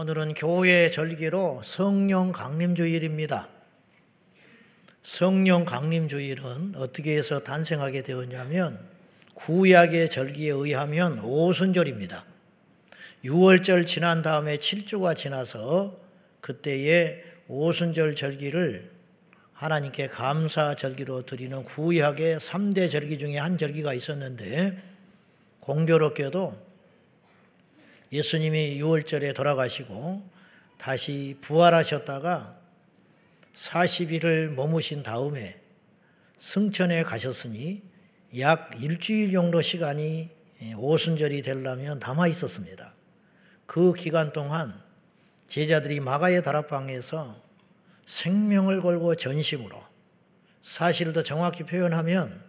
오늘은 교회 절기로 성령 강림주일입니다. 성령 강림주일은 어떻게 해서 탄생하게 되었냐면 구약의 절기에 의하면 오순절입니다. 6월절 지난 다음에 7주가 지나서 그때에 오순절 절기를 하나님께 감사 절기로 드리는 구약의 3대 절기 중에 한 절기가 있었는데 공교롭게도 예수님이 6월절에 돌아가시고 다시 부활하셨다가 40일을 머무신 다음에 승천에 가셨으니 약 일주일 정도 시간이 오순절이 되려면 남아 있었습니다. 그 기간 동안 제자들이 마가의 다락방에서 생명을 걸고 전심으로 사실을 더 정확히 표현하면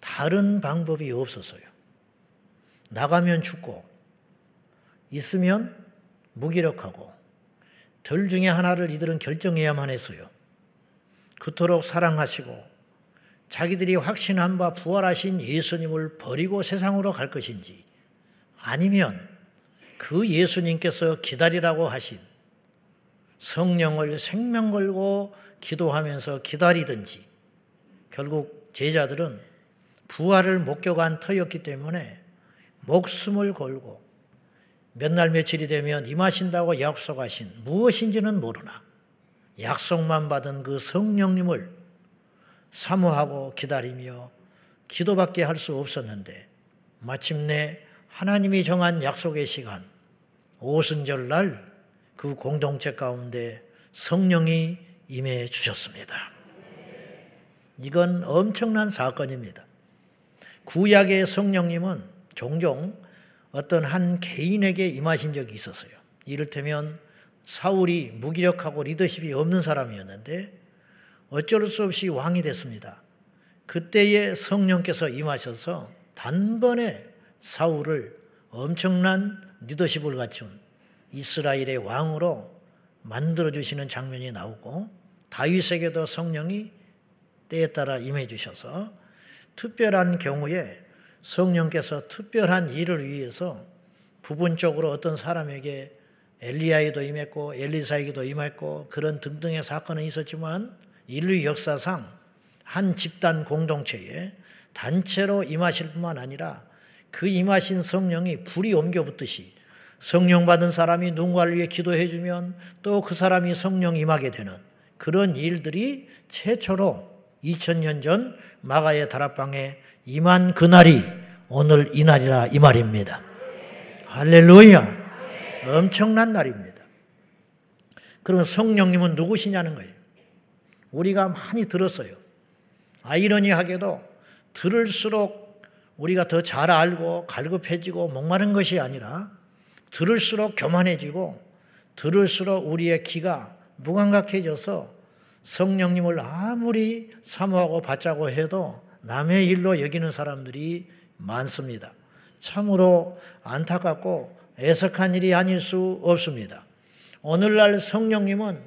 다른 방법이 없었어요. 나가면 죽고 있으면 무기력하고 들 중에 하나를 이들은 결정해야만 했어요. 그토록 사랑하시고 자기들이 확신한 바 부활하신 예수님을 버리고 세상으로 갈 것인지 아니면 그 예수님께서 기다리라고 하신 성령을 생명 걸고 기도하면서 기다리든지 결국 제자들은 부활을 목격한 터였기 때문에 목숨을 걸고 몇 날 며칠이 되면 임하신다고 약속하신 무엇인지는 모르나 약속만 받은 그 성령님을 사모하고 기다리며 기도밖에 할 수 없었는데 마침내 하나님이 정한 약속의 시간 오순절 날 그 공동체 가운데 성령이 임해 주셨습니다. 이건 엄청난 사건입니다. 구약의 성령님은 종종 어떤 한 개인에게 임하신 적이 있었어요. 이를테면 사울이 무기력하고 리더십이 없는 사람이었는데 어쩔 수 없이 왕이 됐습니다. 그때에 성령께서 임하셔서 단번에 사울을 엄청난 리더십을 갖춘 이스라엘의 왕으로 만들어 주시는 장면이 나오고 다윗에게도 성령이 때에 따라 임해 주셔서 특별한 경우에 성령께서 특별한 일을 위해서 부분적으로 어떤 사람에게 엘리야에도 임했고 엘리사에게도 임했고 그런 등등의 사건은 있었지만 인류 역사상 한 집단 공동체에 단체로 임하실 뿐만 아니라 그 임하신 성령이 불이 옮겨 붙듯이 성령 받은 사람이 누군가를 위해 기도해 주면 또 그 사람이 성령 임하게 되는 그런 일들이 최초로 2000년 전 마가의 다락방에 임한 그날이 오늘 이 날이라 이 말입니다. 할렐루야. 엄청난 날입니다. 그럼 성령님은 누구시냐는 거예요. 우리가 많이 들었어요. 아이러니하게도 들을수록 우리가 더 잘 알고 갈급해지고 목마른 것이 아니라 들을수록 교만해지고 들을수록 우리의 귀가 무감각해져서 성령님을 아무리 사모하고 받자고 해도 남의 일로 여기는 사람들이 많습니다. 참으로 안타깝고 애석한 일이 아닐 수 없습니다. 오늘날 성령님은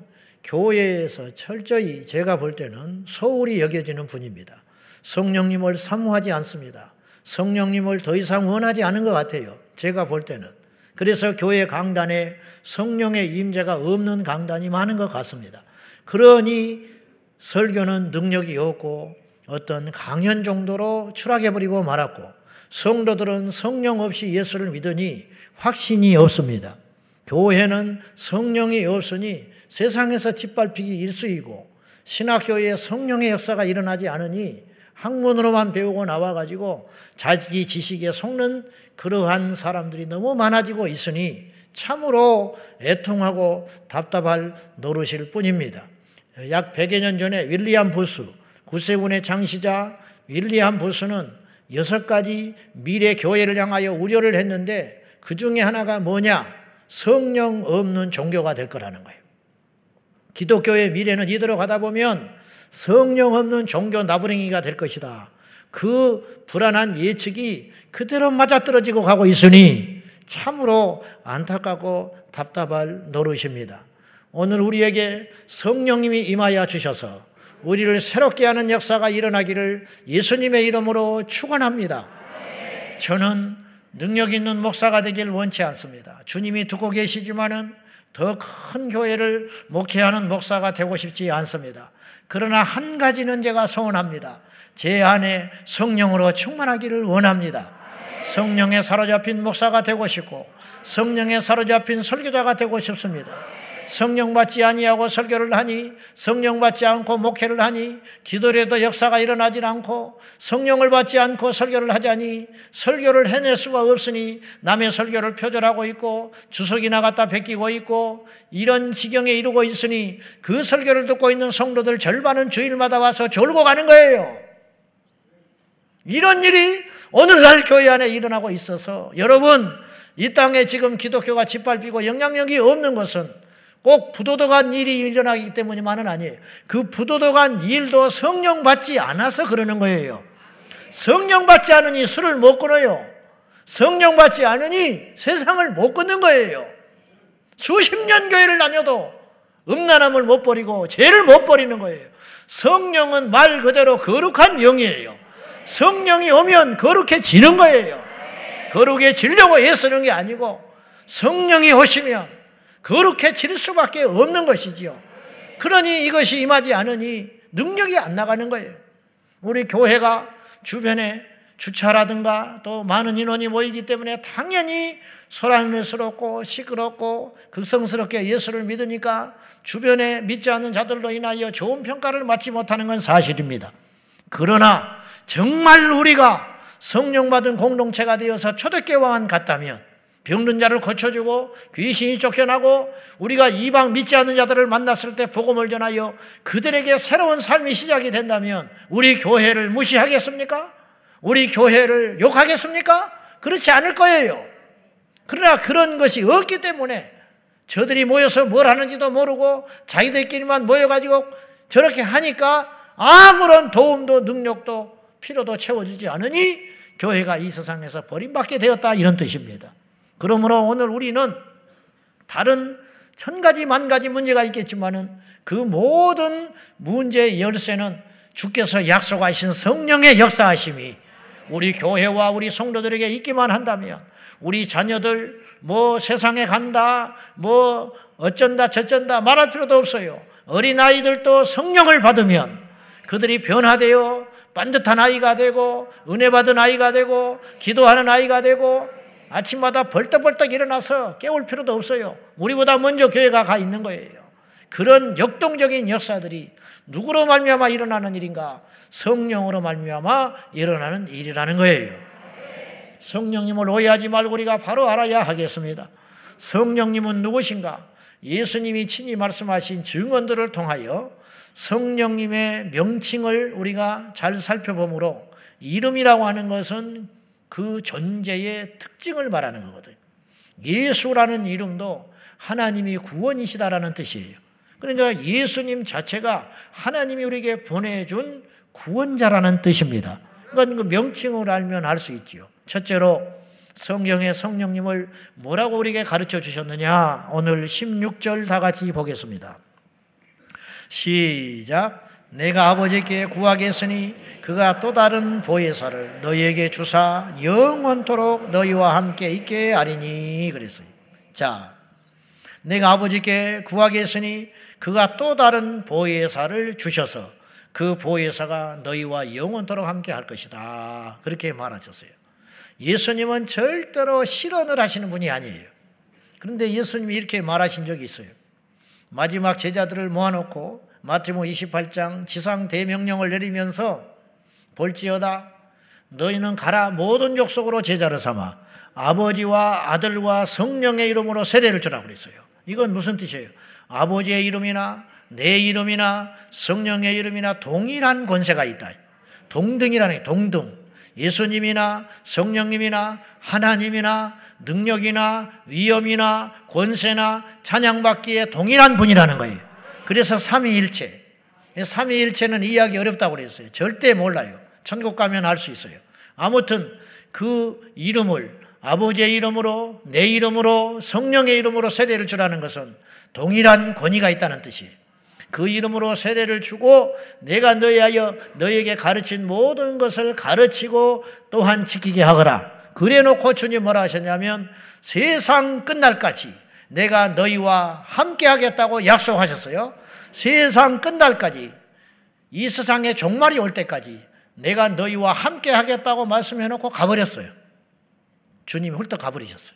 교회에서 철저히 제가 볼 때는 소홀히 여겨지는 분입니다. 성령님을 사모하지 않습니다. 성령님을 더 이상 원하지 않은 것 같아요. 제가 볼 때는. 그래서 교회 강단에 성령의 임재가 없는 강단이 많은 것 같습니다. 그러니 설교는 능력이 없고 어떤 강연 정도로 추락해버리고 말았고 성도들은 성령 없이 예수를 믿으니 확신이 없습니다. 교회는 성령이 없으니 세상에서 짓밟히기 일수이고 신학교에 성령의 역사가 일어나지 않으니 학문으로만 배우고 나와가지고 자기 지식에 속는 그러한 사람들이 너무 많아지고 있으니 참으로 애통하고 답답할 노릇일 뿐입니다. 약 100여 년 전에 윌리엄 부스, 구세군의 장시자 윌리엄 부스는 여섯 가지 미래 교회를 향하여 우려를 했는데 그 중에 하나가 뭐냐? 성령 없는 종교가 될 거라는 거예요. 기독교의 미래는 이대로 가다 보면 성령 없는 종교 나부랭이가 될 것이다. 그 불안한 예측이 그대로 맞아떨어지고 가고 있으니 참으로 안타깝고 답답할 노릇입니다. 오늘 우리에게 성령님이 임하여 주셔서 우리를 새롭게 하는 역사가 일어나기를 예수님의 이름으로 축원합니다. 저는 능력 있는 목사가 되길 원치 않습니다. 주님이 듣고 계시지만은 더 큰 교회를 목회하는 목사가 되고 싶지 않습니다. 그러나 한 가지는 제가 소원합니다. 제 안에 성령으로 충만하기를 원합니다. 성령에 사로잡힌 목사가 되고 싶고 성령에 사로잡힌 설교자가 되고 싶습니다. 성령 받지 아니하고 설교를 하니 성령 받지 않고 목회를 하니 기도래도 역사가 일어나질 않고 성령을 받지 않고 설교를 하자니 설교를 해낼 수가 없으니 남의 설교를 표절하고 있고 주석이나 갖다 베끼고 있고 이런 지경에 이르고 있으니 그 설교를 듣고 있는 성도들 절반은 주일마다 와서 졸고 가는 거예요. 이런 일이 오늘날 교회 안에 일어나고 있어서 여러분 이 땅에 지금 기독교가 짓밟히고 영향력이 없는 것은 꼭 부도덕한 일이 일어나기 때문이만은 아니에요. 그 부도덕한 일도 성령 받지 않아서 그러는 거예요. 성령 받지 않으니 술을 못 끊어요. 성령 받지 않으니 세상을 못 끊는 거예요. 수십 년 교회를 다녀도 음란함을 못 버리고 죄를 못 버리는 거예요. 성령은 말 그대로 거룩한 영이에요. 성령이 오면 거룩해지는 거예요. 거룩해지려고 애쓰는 게 아니고 성령이 오시면 칠 수밖에 없는 것이지요. 그러니 이것이 임하지 않으니 능력이 안 나가는 거예요. 우리 교회가 주변에 주차라든가 또 많은 인원이 모이기 때문에 당연히 소란스럽고 시끄럽고 극성스럽게 예수를 믿으니까 주변에 믿지 않는 자들로 인하여 좋은 평가를 받지 못하는 건 사실입니다. 그러나 정말 우리가 성령 받은 공동체가 되어서 초대교회와 같다면 병든 자를 고쳐주고 귀신이 쫓겨나고 우리가 이방 믿지 않는 자들을 만났을 때 복음을 전하여 그들에게 새로운 삶이 시작이 된다면 우리 교회를 무시하겠습니까? 우리 교회를 욕하겠습니까? 그렇지 않을 거예요. 그러나 그런 것이 없기 때문에 저들이 모여서 뭘 하는지도 모르고 자기들끼리만 모여가지고 저렇게 하니까 아무런 도움도 능력도 필요도 채워지지 않으니 교회가 이 세상에서 버림받게 되었다 이런 뜻입니다. 그러므로 오늘 우리는 다른 천 가지 만 가지 문제가 있겠지만은 그 모든 문제의 열쇠는 주께서 약속하신 성령의 역사하심이 우리 교회와 우리 성도들에게 있기만 한다면 우리 자녀들 뭐 세상에 간다 뭐 어쩐다 저쩐다 말할 필요도 없어요. 어린 아이들도 성령을 받으면 그들이 변화되어 반듯한 아이가 되고 은혜 받은 아이가 되고 기도하는 아이가 되고 아침마다 벌떡벌떡 일어나서 깨울 필요도 없어요. 우리보다 먼저 교회가 가 있는 거예요. 그런 역동적인 역사들이 누구로 말미암아 일어나는 일인가? 성령으로 말미암아 일어나는 일이라는 거예요. 성령님을 오해하지 말고 우리가 바로 알아야 하겠습니다. 성령님은 누구신가? 예수님이 친히 말씀하신 증언들을 통하여 성령님의 명칭을 우리가 잘 살펴보므로 이름이라고 하는 것은 그 존재의 특징을 말하는 거거든요. 예수라는 이름도 하나님이 구원이시다라는 뜻이에요. 그러니까 예수님 자체가 하나님이 우리에게 보내준 구원자라는 뜻입니다. 그러니까 그 명칭을 알면 알 수 있지요. 첫째로 성경의 성령님을 뭐라고 우리에게 가르쳐 주셨느냐? 오늘 16절 다 같이 보겠습니다. 시작. 내가 아버지께 구하겠으니 그가 또 다른 보혜사를 너희에게 주사 영원토록 너희와 함께 있게 하리니 그랬어요. 자, 내가 아버지께 구하겠으니 그가 또 다른 보혜사를 주셔서 그 보혜사가 너희와 영원토록 함께 할 것이다. 그렇게 말하셨어요. 예수님은 절대로 실언을 하시는 분이 아니에요. 그런데 예수님이 이렇게 말하신 적이 있어요. 마지막 제자들을 모아놓고 마태복 28장 지상 대명령을 내리면서 볼지어다 너희는 가라 모든 족속으로 제자를 삼아 아버지와 아들과 성령의 이름으로 세례를 주라고 그랬어요. 이건 무슨 뜻이에요? 아버지의 이름이나 내 이름이나 성령의 이름이나 동일한 권세가 있다. 동등이라는 게 동등. 예수님이나 성령님이나 하나님이나 능력이나 위엄이나 권세나 찬양받기에 동일한 분이라는 거예요. 그래서 삼위일체. 삼위일체는 이해하기 어렵다고 그랬어요. 절대 몰라요. 천국 가면 알 수 있어요. 아무튼 그 이름을 아버지의 이름으로 내 이름으로 성령의 이름으로 세례를 주라는 것은 동일한 권위가 있다는 뜻이에요. 그 이름으로 세례를 주고 내가 너희하여 너희에게 가르친 모든 것을 가르치고 또한 지키게 하거라. 그래 놓고 주님 뭐라 하셨냐면 세상 끝날까지 내가 너희와 함께 하겠다고 약속하셨어요. 세상 끝날까지 이 세상의 종말이 올 때까지 내가 너희와 함께 하겠다고 말씀해 놓고 가버렸어요. 주님이 훌떡 가버리셨어요.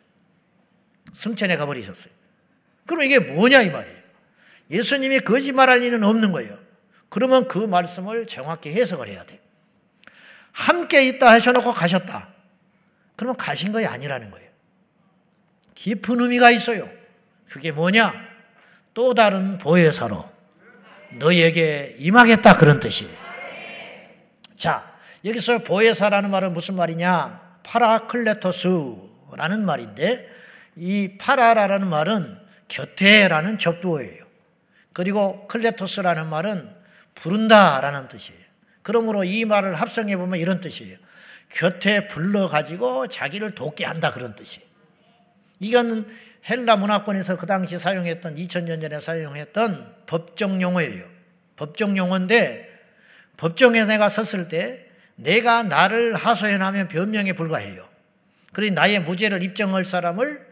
승천에 가버리셨어요. 그럼 이게 뭐냐 이 말이에요. 예수님이 거짓말할 일은 없는 거예요. 그러면 그 말씀을 정확히 해석을 해야 돼. 함께 있다 하셔놓고 가셨다. 그러면 가신 것이 아니라는 거예요. 깊은 의미가 있어요. 그게 뭐냐? 또 다른 보혜사로 너희에게 임하겠다 그런 뜻이에요. 자, 여기서 보혜사라는 말은 무슨 말이냐? 파라클레토스라는 말인데 이 파라라는 말은 곁에라는 접두어예요. 그리고 클레토스라는 말은 부른다라는 뜻이에요. 그러므로 이 말을 합성해 보면 이런 뜻이에요. 곁에 불러 가지고 자기를 돕게 한다 그런 뜻이에요. 이건 헬라 문화권에서 그 당시 사용했던 2000년 전에 사용했던 법정 용어예요. 법정 용어인데 법정에 내가 섰을 때 내가 나를 하소연하면 변명에 불과해요. 그러니 나의 무죄를 입증할 사람을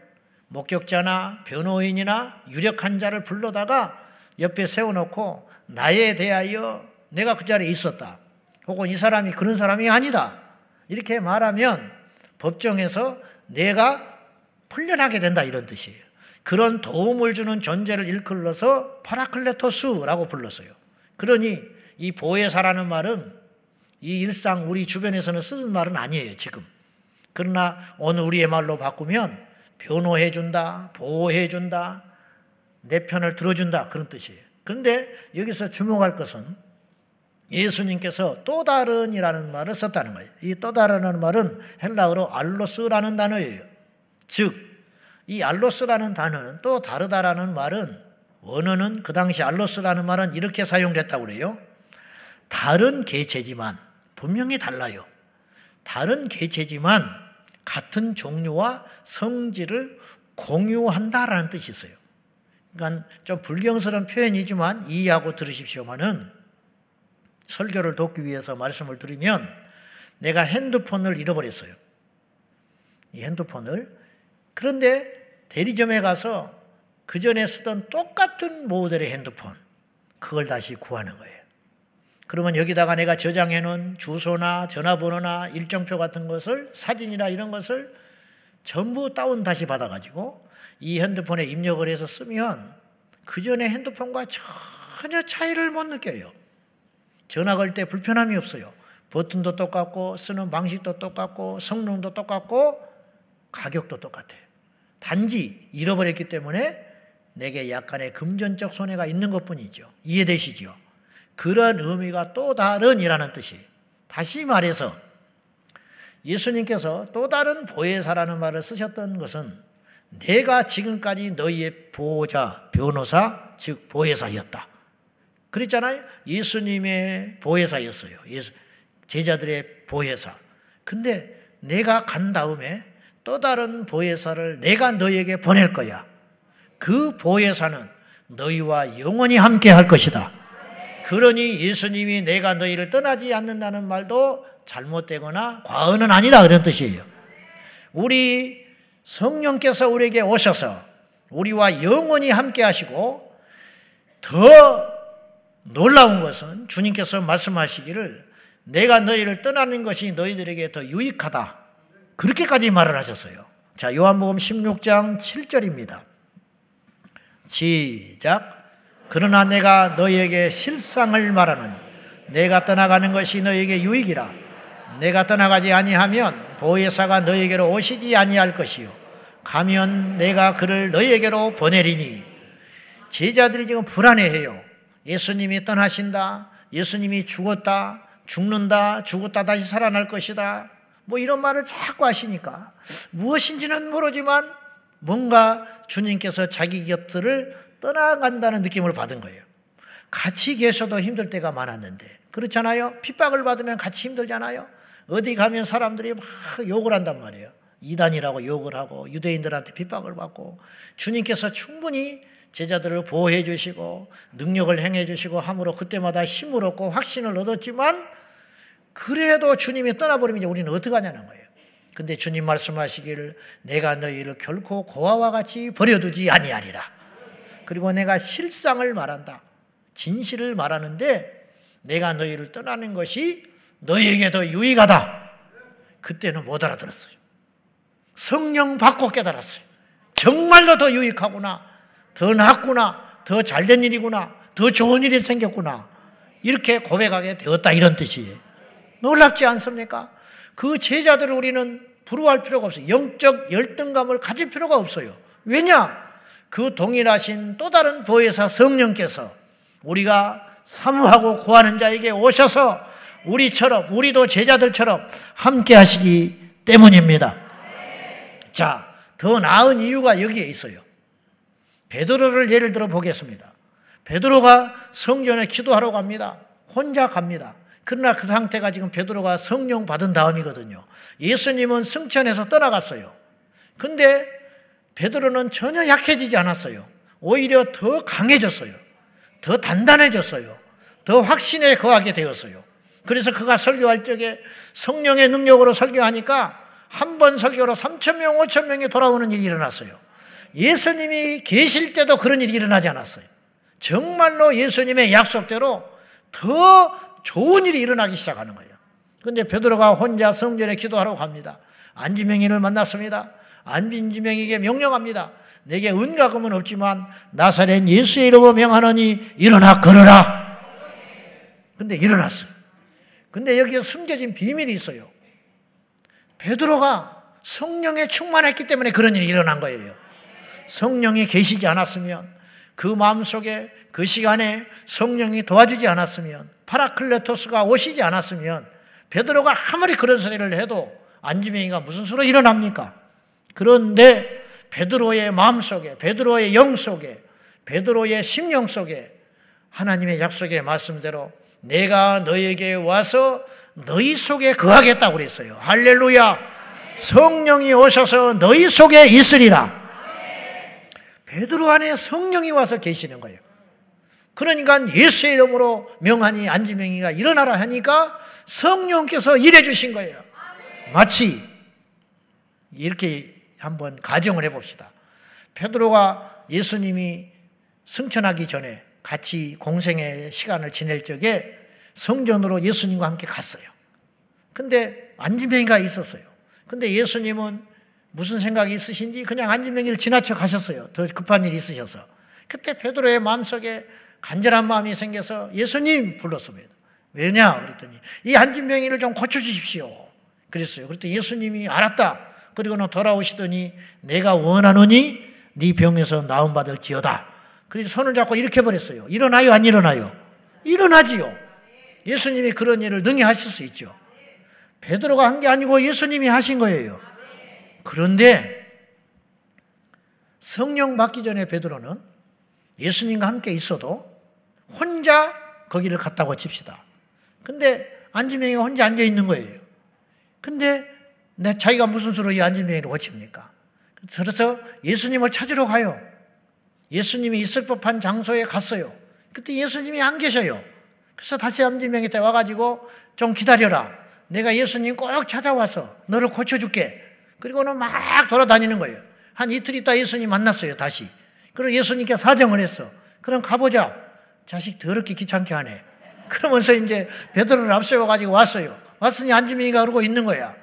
목격자나 변호인이나 유력한 자를 불러다가 옆에 세워놓고 나에 대하여 내가 그 자리에 있었다. 혹은 이 사람이 그런 사람이 아니다. 이렇게 말하면 법정에서 내가 풀려나게 된다 이런 뜻이에요. 그런 도움을 주는 존재를 일컬어서 파라클레토스라고 불렀어요. 그러니 이 보혜사라는 말은 이 일상 우리 주변에서는 쓰는 말은 아니에요, 지금. 그러나 오늘 우리의 말로 바꾸면 변호해 준다, 보호해 준다, 내 편을 들어 준다 그런 뜻이에요. 그런데 여기서 주목할 것은 예수님께서 또 다른이라는 말을 썼다는 거예요. 이 또 다른이라는 말은 헬라어로 알로스라는 단어예요. 즉, 이 알로스라는 단어는 또 다르다라는 말은 원어는 그 당시 알로스라는 말은 이렇게 사용됐다고 그래요. 다른 개체지만 분명히 달라요. 다른 개체지만 같은 종류와 성질을 공유한다라는 뜻이 있어요. 그러니까 좀 불경스러운 표현이지만 이해하고 들으십시오만은 설교를 돕기 위해서 말씀을 드리면 내가 핸드폰을 잃어버렸어요. 이 핸드폰을. 그런데 대리점에 가서 그 전에 쓰던 똑같은 모델의 핸드폰, 그걸 다시 구하는 거예요. 그러면 여기다가 내가 저장해 놓은 주소나 전화번호나 일정표 같은 것을 사진이나 이런 것을 전부 다운 다시 받아가지고 이 핸드폰에 입력을 해서 쓰면 그 전에 핸드폰과 전혀 차이를 못 느껴요. 전화 걸 때 불편함이 없어요. 버튼도 똑같고 쓰는 방식도 똑같고 성능도 똑같고 가격도 똑같아요. 단지 잃어버렸기 때문에 내게 약간의 금전적 손해가 있는 것 뿐이죠. 이해되시죠? 그런 의미가 또 다른이라는 뜻이. 다시 말해서 예수님께서 또 다른 보혜사라는 말을 쓰셨던 것은 내가 지금까지 너희의 보호자, 변호사, 즉 보혜사였다. 그랬잖아요. 예수님의 보혜사였어요. 예수, 제자들의 보혜사. 근데 내가 간 다음에 또 다른 보혜사를 내가 너희에게 보낼 거야. 그 보혜사는 너희와 영원히 함께 할 것이다. 그러니 예수님이 내가 너희를 떠나지 않는다는 말도 잘못되거나 과언은 아니다. 그런 뜻이에요. 우리 성령께서 우리에게 오셔서 우리와 영원히 함께 하시고 더 놀라운 것은 주님께서 말씀하시기를 내가 너희를 떠나는 것이 너희들에게 더 유익하다. 그렇게까지 말을 하셨어요. 자, 요한복음 16장 7절입니다. 시작. 그러나 내가 너희에게 실상을 말하노니 내가 떠나가는 것이 너희에게 유익이라. 내가 떠나가지 아니하면 보혜사가 너희에게로 오시지 아니할 것이요. 가면 내가 그를 너희에게로 보내리니. 제자들이 지금 불안해해요. 예수님이 떠나신다. 예수님이 죽었다. 죽는다. 죽었다 다시 살아날 것이다. 뭐 이런 말을 자꾸 하시니까 무엇인지는 모르지만 뭔가 주님께서 자기 곁들을 떠나간다는 느낌을 받은 거예요. 같이 계셔도 힘들 때가 많았는데 그렇잖아요. 핍박을 받으면 같이 힘들잖아요. 어디 가면 사람들이 막 욕을 한단 말이에요. 이단이라고 욕을 하고 유대인들한테 핍박을 받고 주님께서 충분히 제자들을 보호해 주시고 능력을 행해 주시고 함으로 그때마다 힘을 얻고 확신을 얻었지만 그래도 주님이 떠나버리면 이제 우리는 어떻게 하냐는 거예요. 근데 주님 말씀하시기를 내가 너희를 결코 고아와 같이 버려두지 아니하리라. 그리고 내가 실상을 말한다. 진실을 말하는데 내가 너희를 떠나는 것이 너희에게 더 유익하다. 그때는 못 알아들었어요. 성령 받고 깨달았어요. 정말로 더 유익하구나. 더 낫구나. 더 잘된 일이구나. 더 좋은 일이 생겼구나. 이렇게 고백하게 되었다. 이런 뜻이에요. 놀랍지 않습니까? 그 제자들을 우리는 부러워할 필요가 없어요. 영적 열등감을 가질 필요가 없어요. 왜냐? 그 동일하신 또 다른 보혜사 성령께서 우리가 사모하고 구하는 자에게 오셔서 우리처럼, 우리도 제자들처럼 함께 하시기 때문입니다. 자, 더 나은 이유가 여기에 있어요. 베드로를 예를 들어 보겠습니다. 베드로가 성전에 기도하러 갑니다. 혼자 갑니다. 그러나 그 상태가 지금 베드로가 성령 받은 다음이거든요. 예수님은 승천해서 떠나갔어요. 근데 베드로는 전혀 약해지지 않았어요. 오히려 더 강해졌어요. 더 단단해졌어요. 더 확신에 거하게 되었어요. 그래서 그가 설교할 적에 성령의 능력으로 설교하니까 한 번 설교로 3천 명, 5천 명이 돌아오는 일이 일어났어요. 예수님이 계실 때도 그런 일이 일어나지 않았어요. 정말로 예수님의 약속대로 더 좋은 일이 일어나기 시작하는 거예요. 근데 베드로가 혼자 성전에 기도하러 갑니다. 안지명이를 만났습니다. 안빈지명에게 명령합니다. 내게 은가금은 없지만 나사렛 예수의 이름으로 명하노니 일어나 걸어라. 근데 일어났어요. 근데 여기에 숨겨진 비밀이 있어요. 베드로가 성령에 충만했기 때문에 그런 일이 일어난 거예요. 성령이 계시지 않았으면 그 마음속에 그 시간에 성령이 도와주지 않았으면 파라클레토스가 오시지 않았으면 베드로가 아무리 그런 소리를 해도 안지명이가 무슨 수로 일어납니까? 그런데 베드로의 마음 속에 베드로의 영 속에 베드로의 심령 속에 하나님의 약속의 말씀대로 내가 너에게 와서 너희 속에 거하겠다고 그랬어요. 할렐루야. 성령이 오셔서 너희 속에 있으리라. 베드로 안에 성령이 와서 계시는 거예요. 그러니까 예수의 이름으로 명하니 안지명이가 일어나라 하니까 성령께서 일해 주신 거예요. 마치 이렇게 한번 가정을 해 봅시다. 베드로가 예수님이 승천하기 전에 같이 공생의 시간을 지낼 적에 성전으로 예수님과 함께 갔어요. 근데 안지명이가 있었어요. 근데 예수님은 무슨 생각이 있으신지 그냥 안지명이를 지나쳐 가셨어요. 더 급한 일이 있으셔서. 그때 베드로의 마음속에 간절한 마음이 생겨서 예수님 불렀습니다. 왜냐? 그랬더니 이 안진병이를 좀 고쳐주십시오. 그랬어요. 그랬더니 예수님이 알았다. 그리고는 돌아오시더니 내가 원하노니 네 병에서 나음 받을지어다. 그래서 손을 잡고 이렇게 버렸어요. 일어나요? 안 일어나요? 일어나지요. 예수님이 그런 일을 능히 하실 수 있죠. 베드로가 한 게 아니고 예수님이 하신 거예요. 그런데 성령 받기 전에 베드로는 예수님과 함께 있어도 혼자 거기를 갔다고 칩시다. 근데 안지명이가 혼자 앉아 있는 거예요. 근데 내 자기가 무슨 수로 이 안지명이를 고칩니까? 그래서 예수님을 찾으러 가요. 예수님이 있을 법한 장소에 갔어요. 그때 예수님이 안 계셔요. 그래서 다시 안지명한테 와가지고 좀 기다려라. 내가 예수님 꼭 찾아와서 너를 고쳐줄게. 그리고는 막 돌아다니는 거예요. 한 이틀 있다 예수님 만났어요, 다시. 그리고 예수님께 사정을 했어. 그럼 가보자. 자식 더럽게 귀찮게 하네. 그러면서 이제 베드로를 앞세워가지고 왔어요. 왔으니 안지명이가 그러고 있는 거야.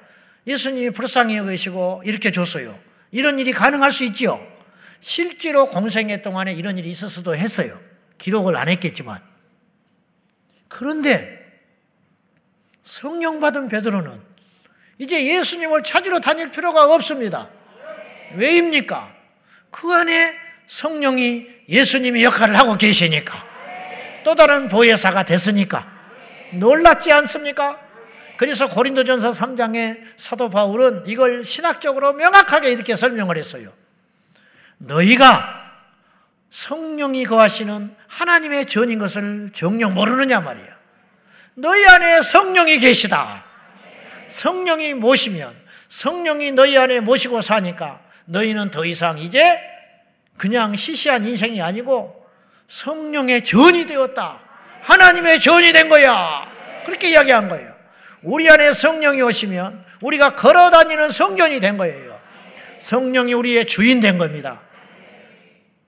예수님이 불쌍히 여기시고 이렇게 줬어요. 이런 일이 가능할 수 있지요. 실제로 공생애 동안에 이런 일이 있었어도 했어요. 기록을 안 했겠지만. 그런데 성령 받은 베드로는 이제 예수님을 찾으러 다닐 필요가 없습니다. 왜입니까? 그 안에 성령이 예수님의 역할을 하고 계시니까. 또 다른 보혜사가 됐으니까. 놀랐지 않습니까? 그래서 고린도전서 3장에 사도 바울은 이걸 신학적으로 명확하게 이렇게 설명을 했어요. 너희가 성령이 거하시는 하나님의 전인 것을 정녕 모르느냐 말이야. 너희 안에 성령이 계시다. 성령이 모시면 성령이 너희 안에 모시고 사니까 너희는 더 이상 이제 그냥 시시한 인생이 아니고 성령의 전이 되었다. 하나님의 전이 된 거야. 그렇게 이야기한 거예요. 우리 안에 성령이 오시면 우리가 걸어 다니는 성전이 된 거예요. 성령이 우리의 주인 된 겁니다.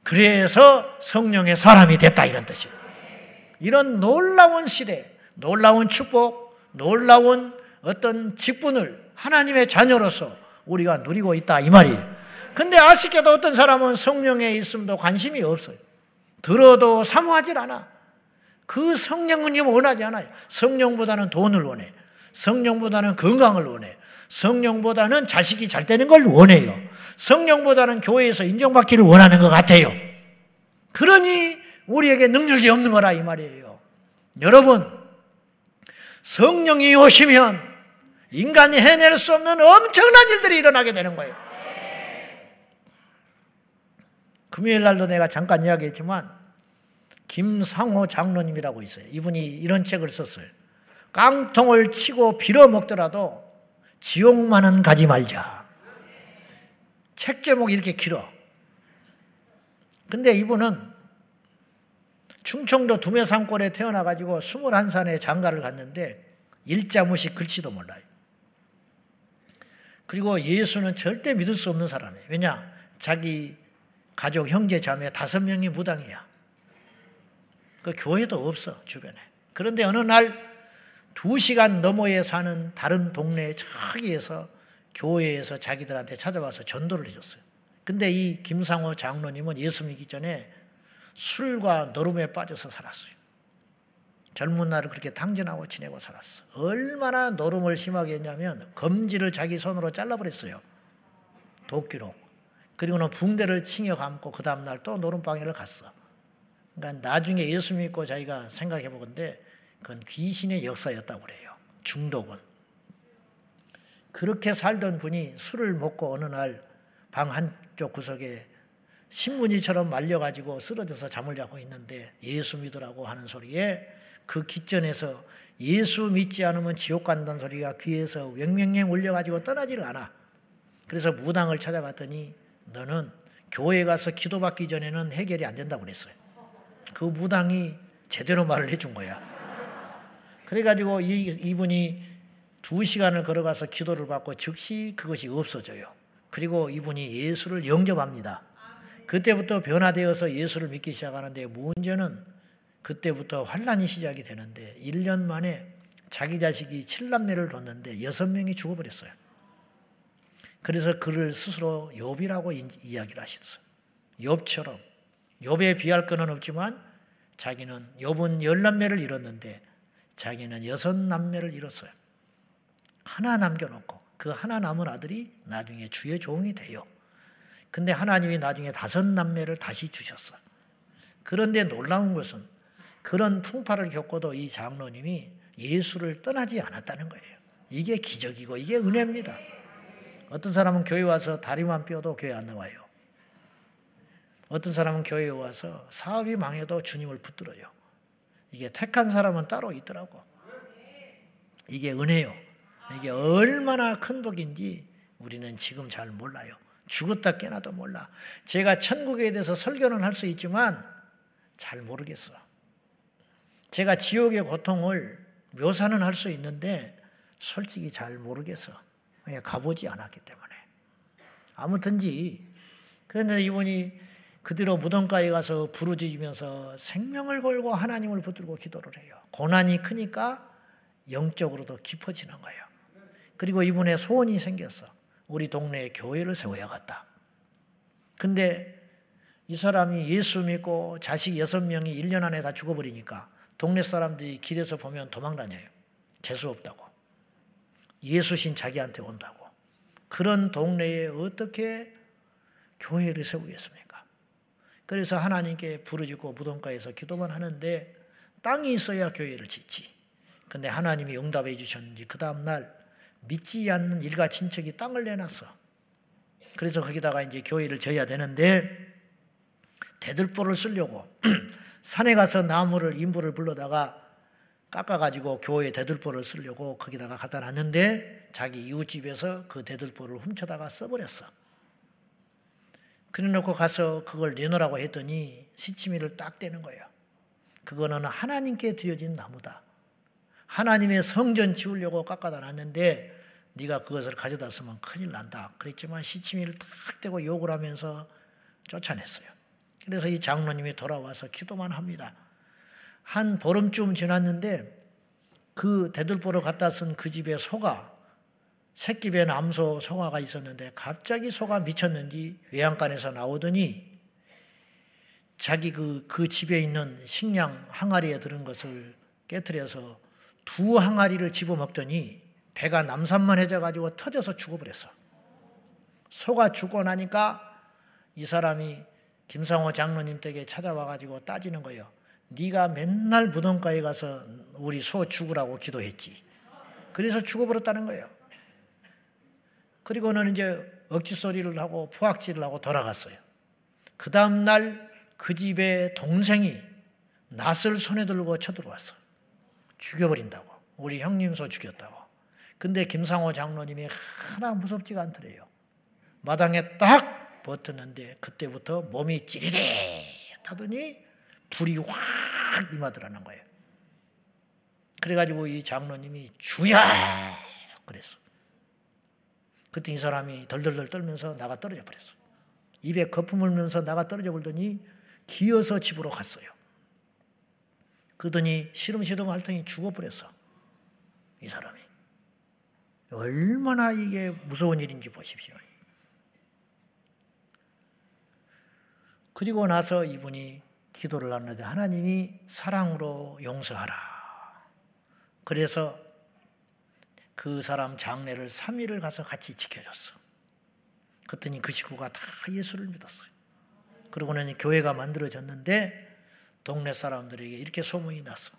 그래서 성령의 사람이 됐다 이런 뜻이에요. 이런 놀라운 시대, 놀라운 축복, 놀라운 어떤 직분을 하나님의 자녀로서 우리가 누리고 있다 이 말이에요. 근데 아쉽게도 어떤 사람은 성령에 있음도 관심이 없어요. 들어도 사모하질 않아. 그 성령은 원하지 않아요. 성령보다는 돈을 원해. 성령보다는 건강을 원해. 성령보다는 자식이 잘 되는 걸 원해요. 성령보다는 교회에서 인정받기를 원하는 것 같아요. 그러니 우리에게 능력이 없는 거라 이 말이에요. 여러분, 성령이 오시면 인간이 해낼 수 없는 엄청난 일들이 일어나게 되는 거예요. 금요일 날도 내가 잠깐 이야기했지만 김상호 장로님이라고 있어요. 이분이 이런 책을 썼어요. 깡통을 치고 빌어먹더라도 지옥만은 가지 말자. 책 제목이 이렇게 길어. 근데 이분은 충청도 두메산골에 태어나가지고 21살에 장가를 갔는데 일자무식 글씨도 몰라요. 그리고 예수는 절대 믿을 수 없는 사람이에요. 왜냐? 자기 가족, 형제, 자매 다섯 명이 무당이야. 그 교회도 없어, 주변에. 그런데 어느 날 두 시간 너머에 사는 다른 동네 저기에서 교회에서 자기들한테 찾아와서 전도를 해줬어요. 근데 이 김상호 장로님은 예수 믿기 전에 술과 노름에 빠져서 살았어요. 젊은 날을 그렇게 당진하고 지내고 살았어. 얼마나 노름을 심하게 했냐면 검지를 자기 손으로 잘라버렸어요. 도끼로. 그리고는 붕대를 칭해 감고 그 다음날 또 노름방에를 갔어. 그러니까 나중에 예수 믿고 자기가 생각해 보건데 그건 귀신의 역사였다고 그래요. 중독은. 그렇게 살던 분이 술을 먹고 어느 날 방 한쪽 구석에 신문지처럼 말려가지고 쓰러져서 잠을 자고 있는데 예수 믿으라고 하는 소리에 그 기전에서 예수 믿지 않으면 지옥 간다는 소리가 귀에서 왱왱왱 울려가지고 떠나지를 않아. 그래서 무당을 찾아갔더니 너는 교회 가서 기도받기 전에는 해결이 안 된다고 그랬어요. 그 무당이 제대로 말을 해준 거야. 그래가지고 이, 이분이 두 시간을 걸어가서 기도를 받고 즉시 그것이 없어져요. 그리고 이분이 예수를 영접합니다. 그때부터 변화되어서 예수를 믿기 시작하는데 문제는 그때부터 환란이 시작이 되는데 1년 만에 자기 자식이 7남매를 뒀는데 6명이 죽어버렸어요. 그래서 그를 스스로 욥이라고 이야기를 하셨어요. 욥처럼 욥에 비할 것은 없지만 자기는 욥은 열 남매를 잃었는데 자기는 여섯 남매를 잃었어요. 하나 남겨놓고 그 하나 남은 아들이 나중에 주의 종이 돼요. 근데 하나님이 나중에 다섯 남매를 다시 주셨어요. 그런데 놀라운 것은 그런 풍파를 겪고도 이 장로님이 예수를 떠나지 않았다는 거예요. 이게 기적이고 이게 은혜입니다. 어떤 사람은 교회 와서 다리만 뼈도 교회 안 나와요. 어떤 사람은 교회에 와서 사업이 망해도 주님을 붙들어요. 이게 택한 사람은 따로 있더라고. 이게 은혜요. 이게 얼마나 큰 복인지 우리는 지금 잘 몰라요. 죽었다 깨나도 몰라. 제가 천국에 대해서 설교는 할 수 있지만 잘 모르겠어. 제가 지옥의 고통을 묘사는 할 수 있는데 솔직히 잘 모르겠어. 가보지 않았기 때문에. 아무튼지 그런데 이분이 그대로 무덤가에 가서 부르짖으면서 생명을 걸고 하나님을 붙들고 기도를 해요. 고난이 크니까 영적으로도 깊어지는 거예요. 그리고 이분의 소원이 생겼어. 우리 동네에 교회를 세워야겠다. 근데 이 사람이 예수 믿고 자식 여섯 명이 1년 안에 다 죽어버리니까 동네 사람들이 길에서 보면 도망 다녀요. 재수 없다고. 예수신 자기한테 온다고. 그런 동네에 어떻게 교회를 세우겠습니까? 그래서 하나님께 부르짖고 무덤가에서 기도만 하는데 땅이 있어야 교회를 짓지. 근데 하나님이 응답해 주셨는지 그 다음 날 믿지 않는 일가 친척이 땅을 내놨어. 그래서 거기다가 이제 교회를 져야 되는데 대들보를 쓰려고 산에 가서 나무를 인부를 불러다가 깎아가지고 교회 대들보를 쓰려고 거기다가 갖다 놨는데 자기 이웃집에서 그 대들보를 훔쳐다가 써버렸어. 그래 놓고 가서 그걸 내놓으라고 했더니 시치미를 딱 떼는 거예요. 그거는 하나님께 드려진 나무다. 하나님의 성전 지으려고 깎아다 놨는데 네가 그것을 가져다 쓰면 큰일 난다. 그랬지만 시치미를 탁 대고 욕을 하면서 쫓아냈어요. 그래서 이 장로님이 돌아와서 기도만 합니다. 한 보름쯤 지났는데 그 대들보로 갖다 쓴 그 집에 소가 새끼배 남소 소가가 있었는데 갑자기 소가 미쳤는지 외양간에서 나오더니 자기 그, 그 집에 있는 식량 항아리에 들은 것을 깨뜨려서 두 항아리를 집어먹더니 배가 남산만 해져가지고 터져서 죽어버렸어. 소가 죽고 나니까 이 사람이 김상호 장로님 댁에 찾아와가지고 따지는 거예요. 네가 맨날 무덤가에 가서 우리 소 죽으라고 기도했지. 그래서 죽어버렸다는 거예요. 그리고는 이제 억지 소리를 하고 포악질을 하고 돌아갔어요. 그 다음날 그 집에 동생이 낫을 손에 들고 쳐들어왔어. 죽여버린다고. 우리 형님 소 죽였다고. 근데 김상호 장로님이 하나 무섭지가 않더래요. 마당에 딱 버텼는데 그때부터 몸이 찌리릿 하더니 불이 확 임하더라는 거예요. 그래가지고 이 장로님이 주야! 그랬어. 그때 이 사람이 덜덜덜 떨면서 나가 떨어져 버렸어. 입에 거품을 물면서 나가 떨어져 버더니 기어서 집으로 갔어요. 그러더니 시름시름 할더니 죽어버렸어. 이 사람이. 얼마나 이게 무서운 일인지 보십시오. 그리고 나서 이분이 기도를 하는데 하나님이 사랑으로 용서하라. 그래서 그 사람 장례를 3일을 가서 같이 지켜줬어. 그랬더니 그 식구가 다 예수를 믿었어요. 그러고는 교회가 만들어졌는데 동네 사람들에게 이렇게 소문이 났어.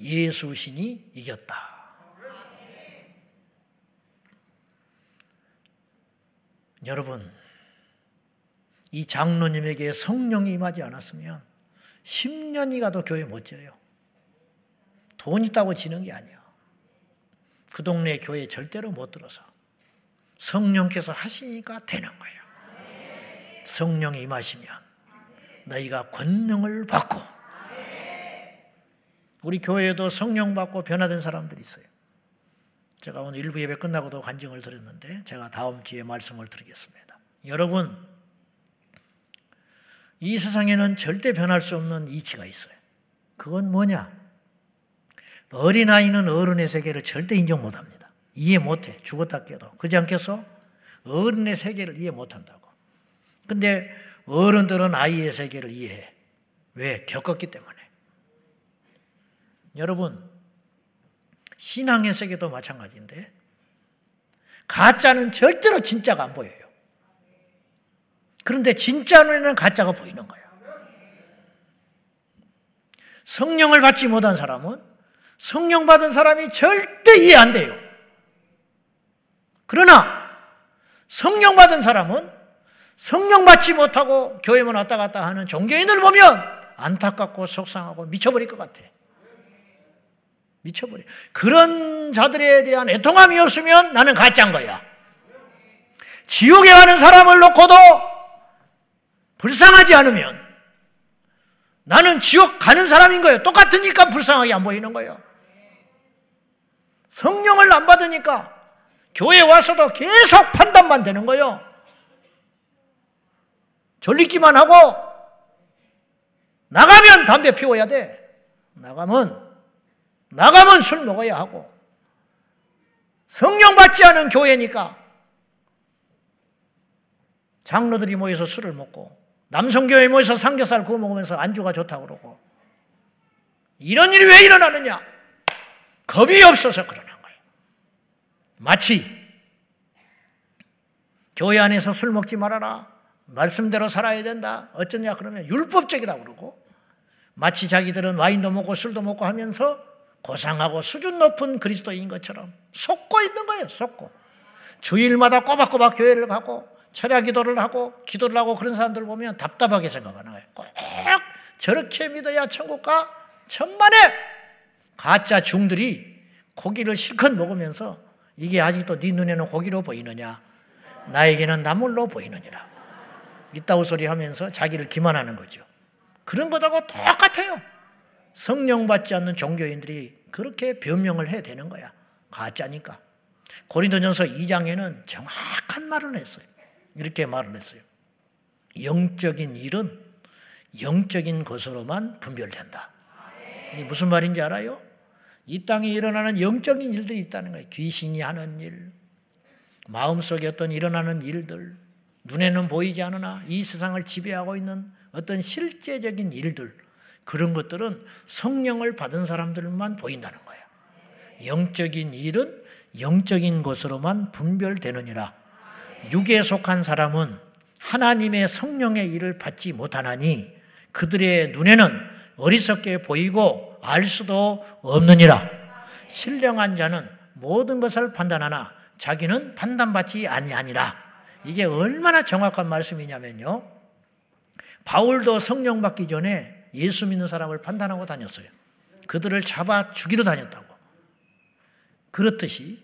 예수 신이 이겼다. 여러분, 이 장로님에게 성령이 임하지 않았으면 10년이 가도 교회 못 지어요. 돈 있다고 지는 게 아니야. 그 동네 교회 절대로 못 들어서. 성령께서 하시니까 되는 거예요. 성령이 임하시면 너희가 권능을 받고 우리 교회에도 성령 받고 변화된 사람들이 있어요. 제가 오늘 일부 예배 끝나고도 간증을 드렸는데 제가 다음 주에 말씀을 드리겠습니다. 여러분, 이 세상에는 절대 변할 수 없는 이치가 있어요. 그건 뭐냐? 어린아이는 어른의 세계를 절대 인정 못 합니다. 이해 못 해. 죽었다 깨도. 그지 않겠어? 어른의 세계를 이해 못 한다고. 근데 어른들은 아이의 세계를 이해해. 왜? 겪었기 때문에. 여러분, 신앙의 세계도 마찬가지인데, 가짜는 절대로 진짜가 안 보여요. 그런데 진짜 눈에는 가짜가 보이는 거예요. 성령을 받지 못한 사람은 성령 받은 사람이 절대 이해 안 돼요. 그러나 성령 받은 사람은 성령 받지 못하고 교회만 왔다 갔다 하는 종교인을 보면 안타깝고 속상하고 미쳐버릴 것 같아. 미쳐버려. 그런 자들에 대한 애통함이 없으면 나는 가짜인 거야. 지옥에 가는 사람을 놓고도 불쌍하지 않으면 나는 지옥 가는 사람인 거예요. 똑같으니까 불쌍하게 안 보이는 거예요. 성령을 안 받으니까 교회 와서도 계속 판단만 되는 거예요. 졸리기만 하고 나가면 담배 피워야 돼. 나가면 나가면 술 먹어야 하고 성령 받지 않은 교회니까 장로들이 모여서 술을 먹고 남성교회 모여서 삼겹살 구워 먹으면서 안주가 좋다고 그러고 이런 일이 왜 일어나느냐? 겁이 없어서 그러는 거예요. 마치 교회 안에서 술 먹지 말아라. 말씀대로 살아야 된다. 어쩌냐 그러면 율법적이라고 그러고 마치 자기들은 와인도 먹고 술도 먹고 하면서 고상하고 수준 높은 그리스도인 것처럼 속고 있는 거예요. 속고. 주일마다 꼬박꼬박 교회를 가고 철야 기도를 하고 기도를 하고 그런 사람들 보면 답답하게 생각하는 거예요. 꼭 저렇게 믿어야 천국 가? 천만에 가짜 중들이 고기를 실컷 먹으면서 이게 아직도 네 눈에는 고기로 보이느냐? 나에게는 나물로 보이느니라. 이따구 소리 하면서 자기를 기만하는 거죠. 그런 것하고 똑같아요. 성령 받지 않는 종교인들이 그렇게 변명을 해야 되는 거야. 가짜니까. 고린도전서 2장에는 정확한 말을 했어요. 이렇게 말을 했어요. 영적인 일은 영적인 것으로만 분별된다. 이게 무슨 말인지 알아요? 이 땅에 일어나는 영적인 일들이 있다는 거예요. 귀신이 하는 일, 마음속에 어떤 일어나는 일들, 눈에는 보이지 않으나 이 세상을 지배하고 있는 어떤 실제적인 일들, 그런 것들은 성령을 받은 사람들만 보인다는 거예요. 영적인 일은 영적인 것으로만 분별되느니라. 육에 속한 사람은 하나님의 성령의 일을 받지 못하나니 그들의 눈에는 어리석게 보이고 알 수도 없느니라. 신령한 자는 모든 것을 판단하나 자기는 판단받지 아니하니라. 이게 얼마나 정확한 말씀이냐면요. 바울도 성령 받기 전에 예수 믿는 사람을 판단하고 다녔어요. 그들을 잡아 죽이러 다녔다고. 그렇듯이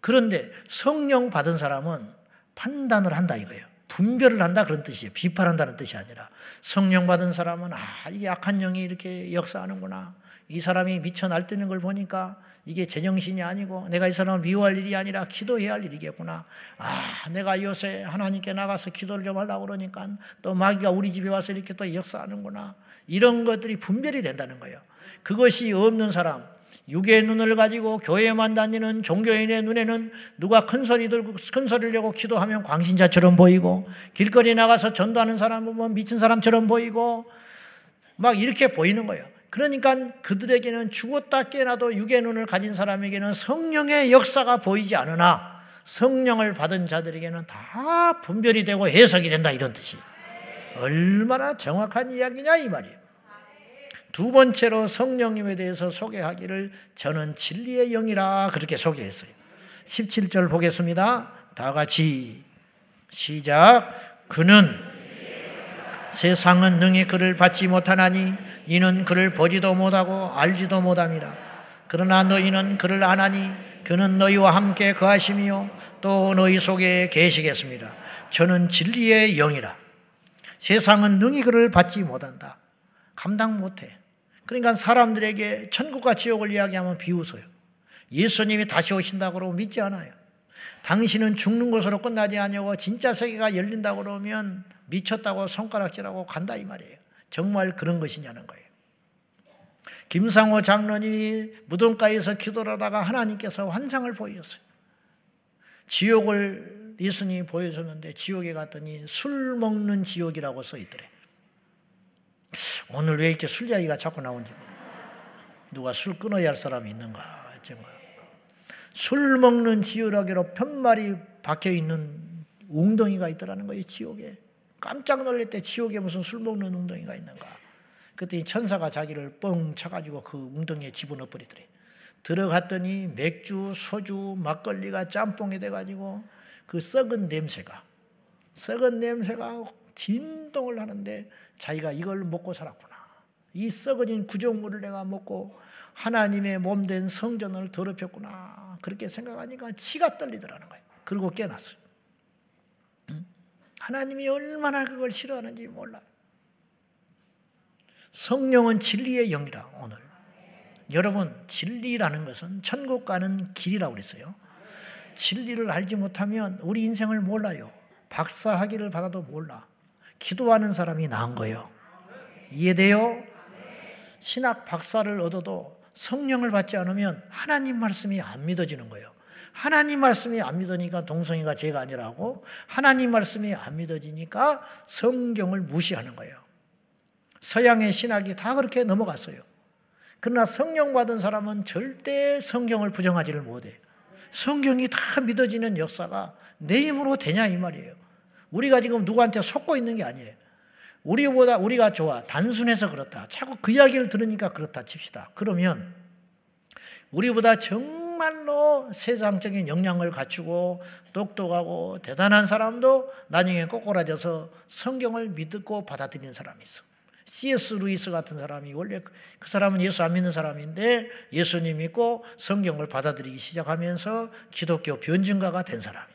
그런데 성령 받은 사람은 판단을 한다 이거예요. 분별을 한다 그런 뜻이에요. 비판한다는 뜻이 아니라 성령 받은 사람은 아 이게 악한 영이 이렇게 역사하는구나. 이 사람이 미쳐 날뛰는 걸 보니까 이게 제정신이 아니고 내가 이 사람을 미워할 일이 아니라 기도해야 할 일이겠구나. 아 내가 요새 하나님께 나가서 기도를 좀 하려고 그러니까 또 마귀가 우리 집에 와서 이렇게 또 역사하는구나. 이런 것들이 분별이 된다는 거예요. 그것이 없는 사람, 육의 눈을 가지고 교회만 다니는 종교인의 눈에는 누가 큰 소리 들고 큰 소리를 내고 기도하면 광신자처럼 보이고 길거리 나가서 전도하는 사람 보면 미친 사람처럼 보이고 막 이렇게 보이는 거예요. 그러니까 그들에게는 죽었다 깨나도 육의 눈을 가진 사람에게는 성령의 역사가 보이지 않으나 성령을 받은 자들에게는 다 분별이 되고 해석이 된다 이런 뜻이. 얼마나 정확한 이야기냐 이 말이에요. 두 번째로 성령님에 대해서 소개하기를 저는 진리의 영이라 그렇게 소개했어요. 17절 보겠습니다. 다 같이 시작. 그는 세상은 능히 그를 받지 못하나니 이는 그를 보지도 못하고 알지도 못함이라. 그러나 너희는 그를 아나니 그는 너희와 함께 거하심이요 또 너희 속에 계시겠습니다. 저는 진리의 영이라. 세상은 능히 그를 받지 못한다. 감당 못해. 그러니까 사람들에게 천국과 지옥을 이야기하면 비웃어요. 예수님이 다시 오신다고 그러고 믿지 않아요. 당신은 죽는 것으로 끝나지 않냐고 진짜 세계가 열린다고 그러면 미쳤다고 손가락질하고 간다 이 말이에요. 정말 그런 것이냐는 거예요. 김상호 장로님이 무덤가에서 기도를 하다가 하나님께서 환상을 보였어요. 지옥을 예수님이 보여줬는데 지옥에 갔더니 술 먹는 지옥이라고 써 있더래. 오늘 왜 이렇게 술 이야기가 자꾸 나온지. 누가 술 끊어야 할 사람이 있는가? 정말. 술 먹는 지우라기로 편말이 박혀 있는 웅덩이가 있더라는 거예요, 지옥에. 깜짝 놀랄 때 지옥에 무슨 술 먹는 웅덩이가 있는가. 그때 천사가 자기를 뻥 쳐가지고 그 웅덩이에 집어넣어 버리더래. 들어갔더니 맥주, 소주, 막걸리가 짬뽕이 돼가지고 그 썩은 냄새가, 썩은 냄새가 진동을 하는데 자기가 이걸 먹고 살았구나. 이 썩어진 구정물을 내가 먹고 하나님의 몸 된 성전을 더럽혔구나. 그렇게 생각하니까 치가 떨리더라는 거예요. 그리고 깨났어요. 하나님이 얼마나 그걸 싫어하는지 몰라요. 성령은 진리의 영이라 오늘. 여러분 진리라는 것은 천국 가는 길이라고 그랬어요. 진리를 알지 못하면 우리 인생을 몰라요. 박사학위를 받아도 몰라. 기도하는 사람이 나은 거예요. 이해돼요? 신학 박사를 얻어도 성령을 받지 않으면 하나님 말씀이 안 믿어지는 거예요. 하나님 말씀이 안 믿으니까 동성이가 죄가 아니라고 하나님 말씀이 안 믿어지니까 성경을 무시하는 거예요. 서양의 신학이 다 그렇게 넘어갔어요. 그러나 성령 받은 사람은 절대 성경을 부정하지를 못해. 성경이 다 믿어지는 역사가 내 힘으로 되냐 이 말이에요. 우리가 지금 누구한테 속고 있는 게 아니에요. 우리보다 우리가 좋아. 단순해서 그렇다. 자꾸 그 이야기를 들으니까 그렇다 칩시다. 그러면 우리보다 정말로 세상적인 역량을 갖추고 똑똑하고 대단한 사람도 나중에 꼬꾸라져서 성경을 믿고 받아들이는 사람이 있어. C.S. 루이스 같은 사람이 원래 그 사람은 예수 안 믿는 사람인데 예수님 믿고 성경을 받아들이기 시작하면서 기독교 변증가가 된 사람이에요.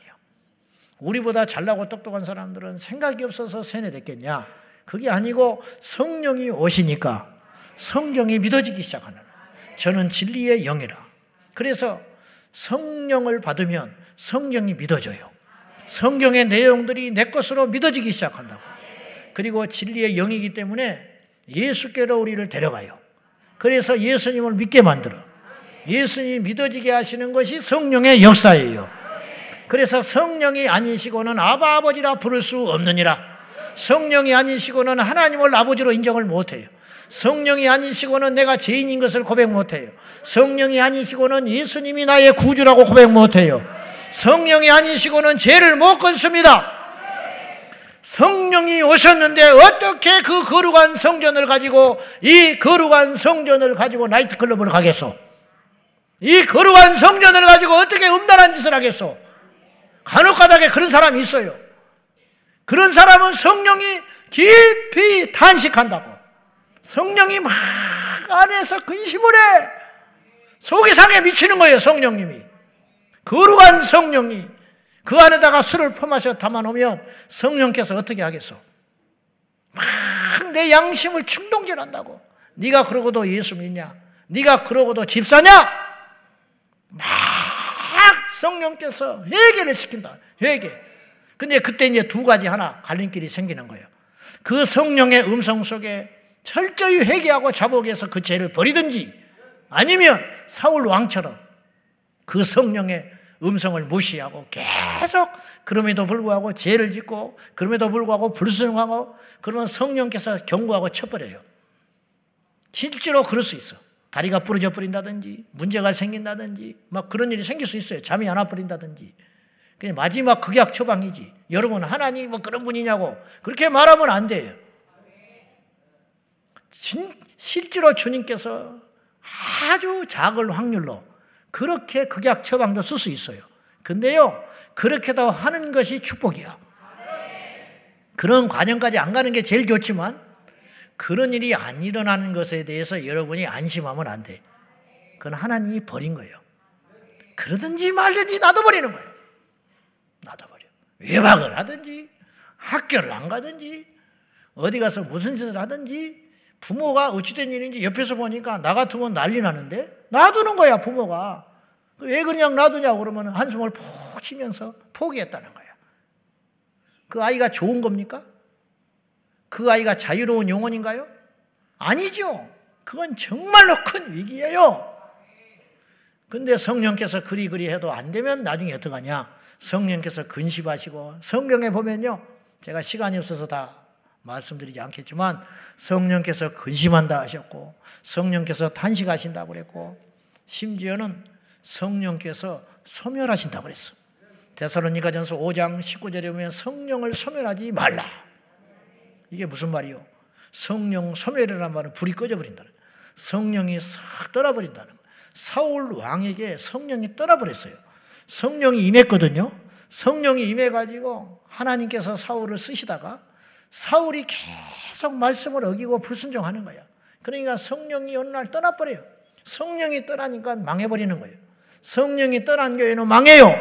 우리보다 잘나고 똑똑한 사람들은 생각이 없어서 세뇌됐겠냐? 그게 아니고 성령이 오시니까 성경이 믿어지기 시작하는 저는 진리의 영이라. 그래서 성령을 받으면 성경이 믿어져요. 성경의 내용들이 내 것으로 믿어지기 시작한다고. 그리고 진리의 영이기 때문에 예수께로 우리를 데려가요. 그래서 예수님을 믿게 만들어. 예수님이 믿어지게 하시는 것이 성령의 역사예요. 그래서 성령이 아니시고는 아바 아버지라 부를 수 없느니라. 성령이 아니시고는 하나님을 아버지로 인정을 못해요. 성령이 아니시고는 내가 죄인인 것을 고백 못해요. 성령이 아니시고는 예수님이 나의 구주라고 고백 못해요. 성령이 아니시고는 죄를 못 건습니다. 성령이 오셨는데 어떻게 그 거룩한 성전을 가지고 이 거룩한 성전을 가지고 나이트클럽을 가겠소? 이 거룩한 성전을 가지고 어떻게 음란한 짓을 하겠소? 간혹가다게 그런 사람이 있어요. 그런 사람은 성령이 깊이 탄식한다고. 성령이 막 안에서 근심을 해. 속이 상해 미치는 거예요, 성령님이. 거룩한 성령이 그 안에다가 술을 퍼마셔 담아놓으면 성령께서 어떻게 하겠어? 막 내 양심을 충동질한다고. 네가 그러고도 예수 믿냐? 네가 그러고도 집사냐? 막 성령께서 회개를 시킨다. 회개. 근데 그때 이제 두 가지 하나 갈림길이 생기는 거예요. 그 성령의 음성 속에 철저히 회개하고 자복해서 그 죄를 버리든지 아니면 사울 왕처럼 그 성령의 음성을 무시하고 계속 그럼에도 불구하고 죄를 짓고 그럼에도 불구하고 불순하고 그러면 성령께서 경고하고 쳐버려요. 실제로 그럴 수 있어. 다리가 부러져 버린다든지 문제가 생긴다든지 막 그런 일이 생길 수 있어요. 잠이 안 와 버린다든지. 그냥 마지막 극약 처방이지. 여러분 하나님 뭐 그런 분이냐고 그렇게 말하면 안 돼요. 진, 실제로 주님께서 아주 작을 확률로 그렇게 극약 처방도 쓸 수 있어요. 근데요, 그렇게도 하는 것이 축복이야. 그런 과정까지 안 가는 게 제일 좋지만, 그런 일이 안 일어나는 것에 대해서 여러분이 안심하면 안 돼. 그건 하나님이 버린 거예요. 그러든지 말든지 놔둬버리는 거예요. 놔둬버려. 외박을 하든지, 학교를 안 가든지, 어디 가서 무슨 짓을 하든지, 부모가 어찌된 일인지 옆에서 보니까 나 같으면 난리 나는데 놔두는 거야 부모가 왜 그냥 놔두냐고 그러면 한숨을 푹 쉬면서 포기했다는 거야 그 아이가 좋은 겁니까? 그 아이가 자유로운 영혼인가요? 아니죠 그건 정말로 큰 위기예요 근데 성령께서 그리 그리 해도 안 되면 나중에 어떡하냐 성령께서 근심하시고 성경에 보면요 제가 시간이 없어서 다 말씀드리지 않겠지만 성령께서 근심한다 하셨고 성령께서 탄식하신다고 그랬고 심지어는 성령께서 소멸하신다고 그랬어. 데살로니가전서 5장 19절에 보면 성령을 소멸하지 말라. 이게 무슨 말이요? 성령 소멸이라는 말은 불이 꺼져 버린다. 성령이 싹 떠나버린다는 사울 왕에게 성령이 떠나버렸어요. 성령이 임했거든요. 성령이 임해가지고 하나님께서 사울을 쓰시다가 사울이 계속 말씀을 어기고 불순종하는 거야. 그러니까 성령이 어느 날 떠나버려요. 성령이 떠나니까 망해버리는 거예요. 성령이 떠난 교회는 망해요.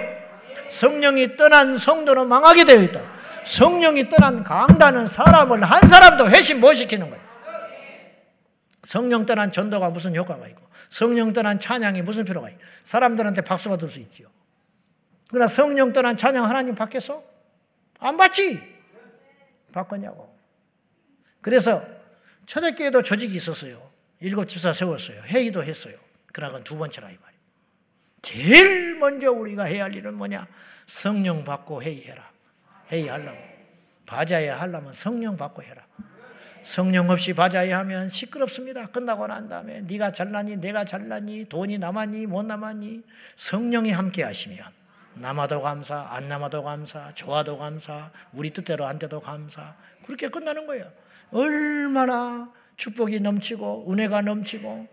성령이 떠난 성도는 망하게 되어 있다. 성령이 떠난 강단은 사람을 한 사람도 회심 못 시키는 거예요. 성령 떠난 전도가 무슨 효과가 있고, 성령 떠난 찬양이 무슨 필요가 있고, 사람들한테 박수 받을 수 있지요. 그러나 성령 떠난 찬양 하나님 받겠어? 안 받지? 바꿨냐고. 그래서 초대교회도 조직이 있었어요. 일곱 집사 세웠어요. 회의도 했어요. 그러건 두 번째라 이 말이에요. 제일 먼저 우리가 해야 할 일은 뭐냐? 성령 받고 회의해라. 회의하려면. 바자회 하려면 성령 받고 해라. 성령 없이 바자회 하면 시끄럽습니다. 끝나고 난 다음에 네가 잘나니 내가 잘나니 돈이 남았니 못 남았니 성령이 함께 하시면 남아도 감사, 안 남아도 감사, 좋아도 감사, 우리 뜻대로 안 돼도 감사. 그렇게 끝나는 거예요. 얼마나 축복이 넘치고 은혜가 넘치고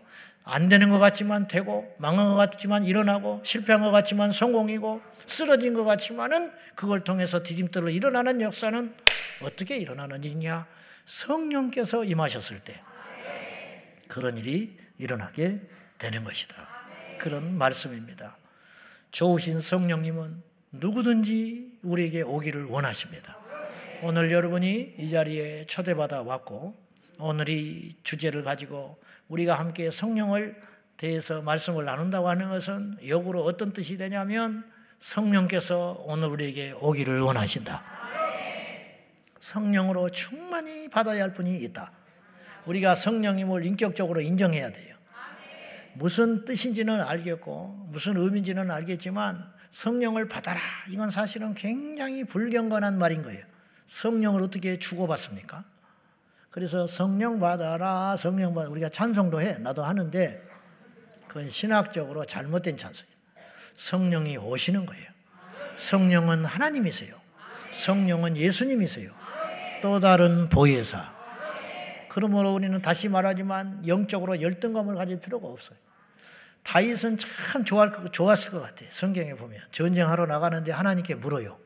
안 되는 것 같지만 되고 망한 것 같지만 일어나고 실패한 것 같지만 성공이고 쓰러진 것 같지만은 그걸 통해서 디딤돌로 일어나는 역사는 어떻게 일어나는 일이냐? 성령께서 임하셨을 때 그런 일이 일어나게 되는 것이다. 그런 말씀입니다. 좋으신 성령님은 누구든지 우리에게 오기를 원하십니다. 오늘 여러분이 이 자리에 초대받아 왔고 오늘 이 주제를 가지고 우리가 함께 성령을 대해서 말씀을 나눈다고 하는 것은 역으로 어떤 뜻이 되냐면 성령께서 오늘 우리에게 오기를 원하신다. 성령으로 충만히 받아야 할 분이 있다. 우리가 성령님을 인격적으로 인정해야 돼요. 무슨 뜻인지는 알겠고 무슨 의미인지는 알겠지만 성령을 받아라. 이건 사실은 굉장히 불경건한 말인 거예요. 성령을 어떻게 주고받습니까? 그래서 성령 받아라, 성령 받아. 우리가 찬송도 해. 나도 하는데 그건 신학적으로 잘못된 찬송이에요. 성령이 오시는 거예요. 성령은 하나님이세요. 성령은 예수님이세요. 또 다른 보혜사. 그러므로 우리는 다시 말하지만 영적으로 열등감을 가질 필요가 없어요. 다윗은 참 좋아할 것, 좋았을 것 같아요. 성경에 보면 전쟁하러 나가는데 하나님께 물어요.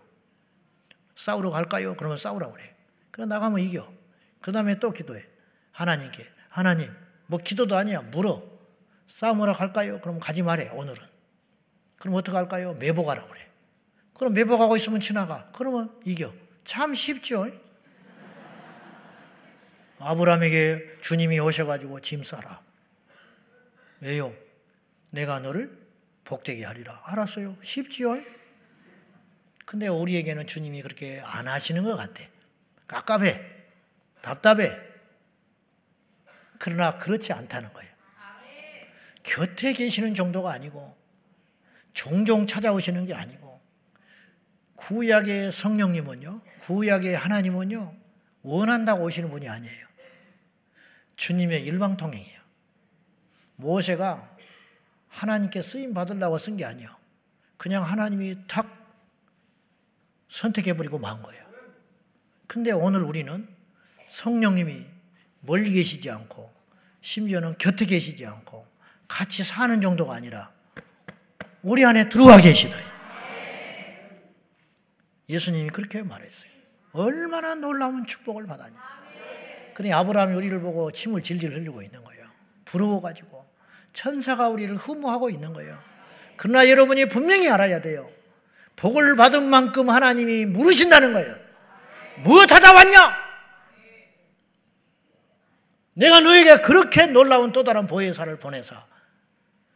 싸우러 갈까요? 그러면 싸우라고 그래. 그 나가면 이겨. 그 다음에 또 기도해. 하나님께 하나님 뭐 기도도 아니야 물어. 싸움하러 갈까요? 그럼 가지 말해 오늘은. 그럼 어떻게 할까요? 매복하라고 그래. 그럼 매복하고 있으면 지나가. 그러면 이겨. 참 쉽죠. 아브라함에게 주님이 오셔가지고 짐 싸라. 왜요? 내가 너를 복되게 하리라. 알았어요. 쉽지요? 근데 우리에게는 주님이 그렇게 안 하시는 것 같아. 깝깝해. 답답해. 그러나 그렇지 않다는 거예요. 곁에 계시는 정도가 아니고, 종종 찾아오시는 게 아니고, 구약의 성령님은요, 구약의 하나님은요, 원한다고 오시는 분이 아니에요. 주님의 일방통행이에요. 모세가 하나님께 쓰임 받으려고 쓴 게 아니야. 그냥 하나님이 탁 선택해버리고 만 거예요. 근데 오늘 우리는 성령님이 멀리 계시지 않고 심지어는 곁에 계시지 않고 같이 사는 정도가 아니라 우리 안에 들어와 계시다. 예수님이 그렇게 말했어요. 얼마나 놀라운 축복을 받았냐. 그러니 아브라함이 우리를 보고 침을 질질 흘리고 있는 거예요. 부러워가지고. 천사가 우리를 흠모하고 있는 거예요. 그러나 여러분이 분명히 알아야 돼요. 복을 받은 만큼 하나님이 물으신다는 거예요. 무엇하다 왔냐? 내가 너에게 그렇게 놀라운 또 다른 보혜사를 보내서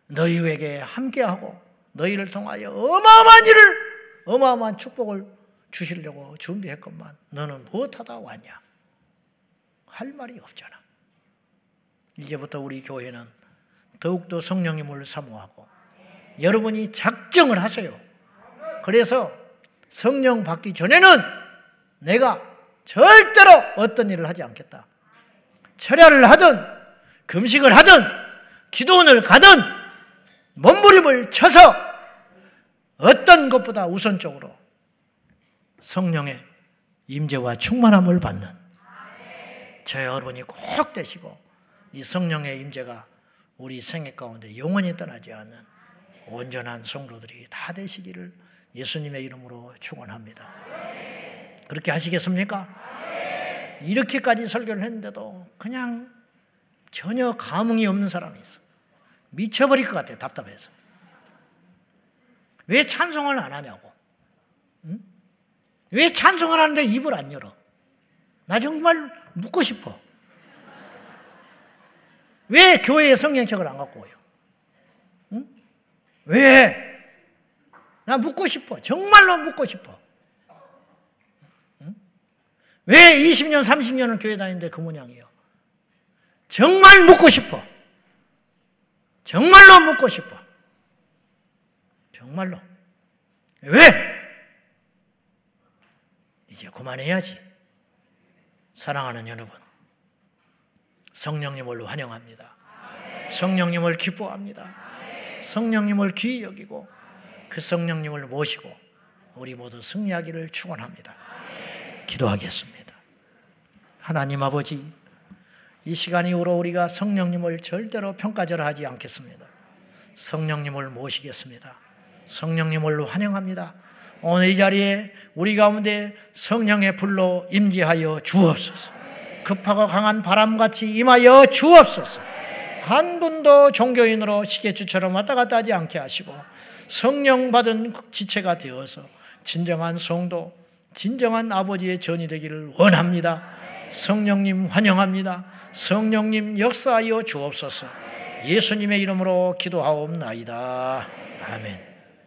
너희에게 함께하고 너희를 통하여 어마어마한 일을 어마어마한 축복을 주시려고 준비했건만 너는 무엇하다 왔냐? 할 말이 없잖아. 이제부터 우리 교회는 더욱더 성령님을 사모하고 여러분이 작정을 하세요. 그래서 성령 받기 전에는 내가 절대로 어떤 일을 하지 않겠다. 철야를 하든 금식을 하든 기도원을 가든 몸부림을 쳐서 어떤 것보다 우선적으로 성령의 임재와 충만함을 받는 저 여러분이 꼭 되시고 이 성령의 임재가 우리 생애 가운데 영원히 떠나지 않는 온전한 성도들이 다 되시기를 예수님의 이름으로 축원합니다. 그렇게 하시겠습니까? 이렇게까지 설교를 했는데도 그냥 전혀 감흥이 없는 사람이 있어. 미쳐버릴 것 같아, 답답해서. 왜 찬송을 안 하냐고. 응? 왜 찬송을 하는데 입을 안 열어? 나 정말 묻고 싶어. 왜 교회에 성령책을 안 갖고 오요? 응? 왜? 나 묻고 싶어. 정말로 묻고 싶어. 응? 왜 20년, 30년을 교회 다니는데 그 모양이에요? 정말 묻고 싶어. 정말로 묻고 싶어. 정말로. 왜? 이제 그만해야지. 사랑하는 여러분. 성령님을 환영합니다. 성령님을 기뻐합니다. 성령님을 귀히 여기고 그 성령님을 모시고 우리 모두 승리하기를 축원합니다. 기도하겠습니다. 하나님 아버지 이 시간 이후로 우리가 성령님을 절대로 평가절하지 않겠습니다. 성령님을 모시겠습니다. 성령님을 환영합니다. 오늘 이 자리에 우리 가운데 성령의 불로 임재하여 주옵소서. 급하고 강한 바람같이 임하여 주옵소서. 한 분도 종교인으로 시계추처럼 왔다 갔다 하지 않게 하시고 성령 받은 지체가 되어서 진정한 성도, 진정한 아버지의 전이 되기를 원합니다. 성령님 환영합니다. 성령님 역사하여 주옵소서. 예수님의 이름으로 기도하옵나이다. 아멘.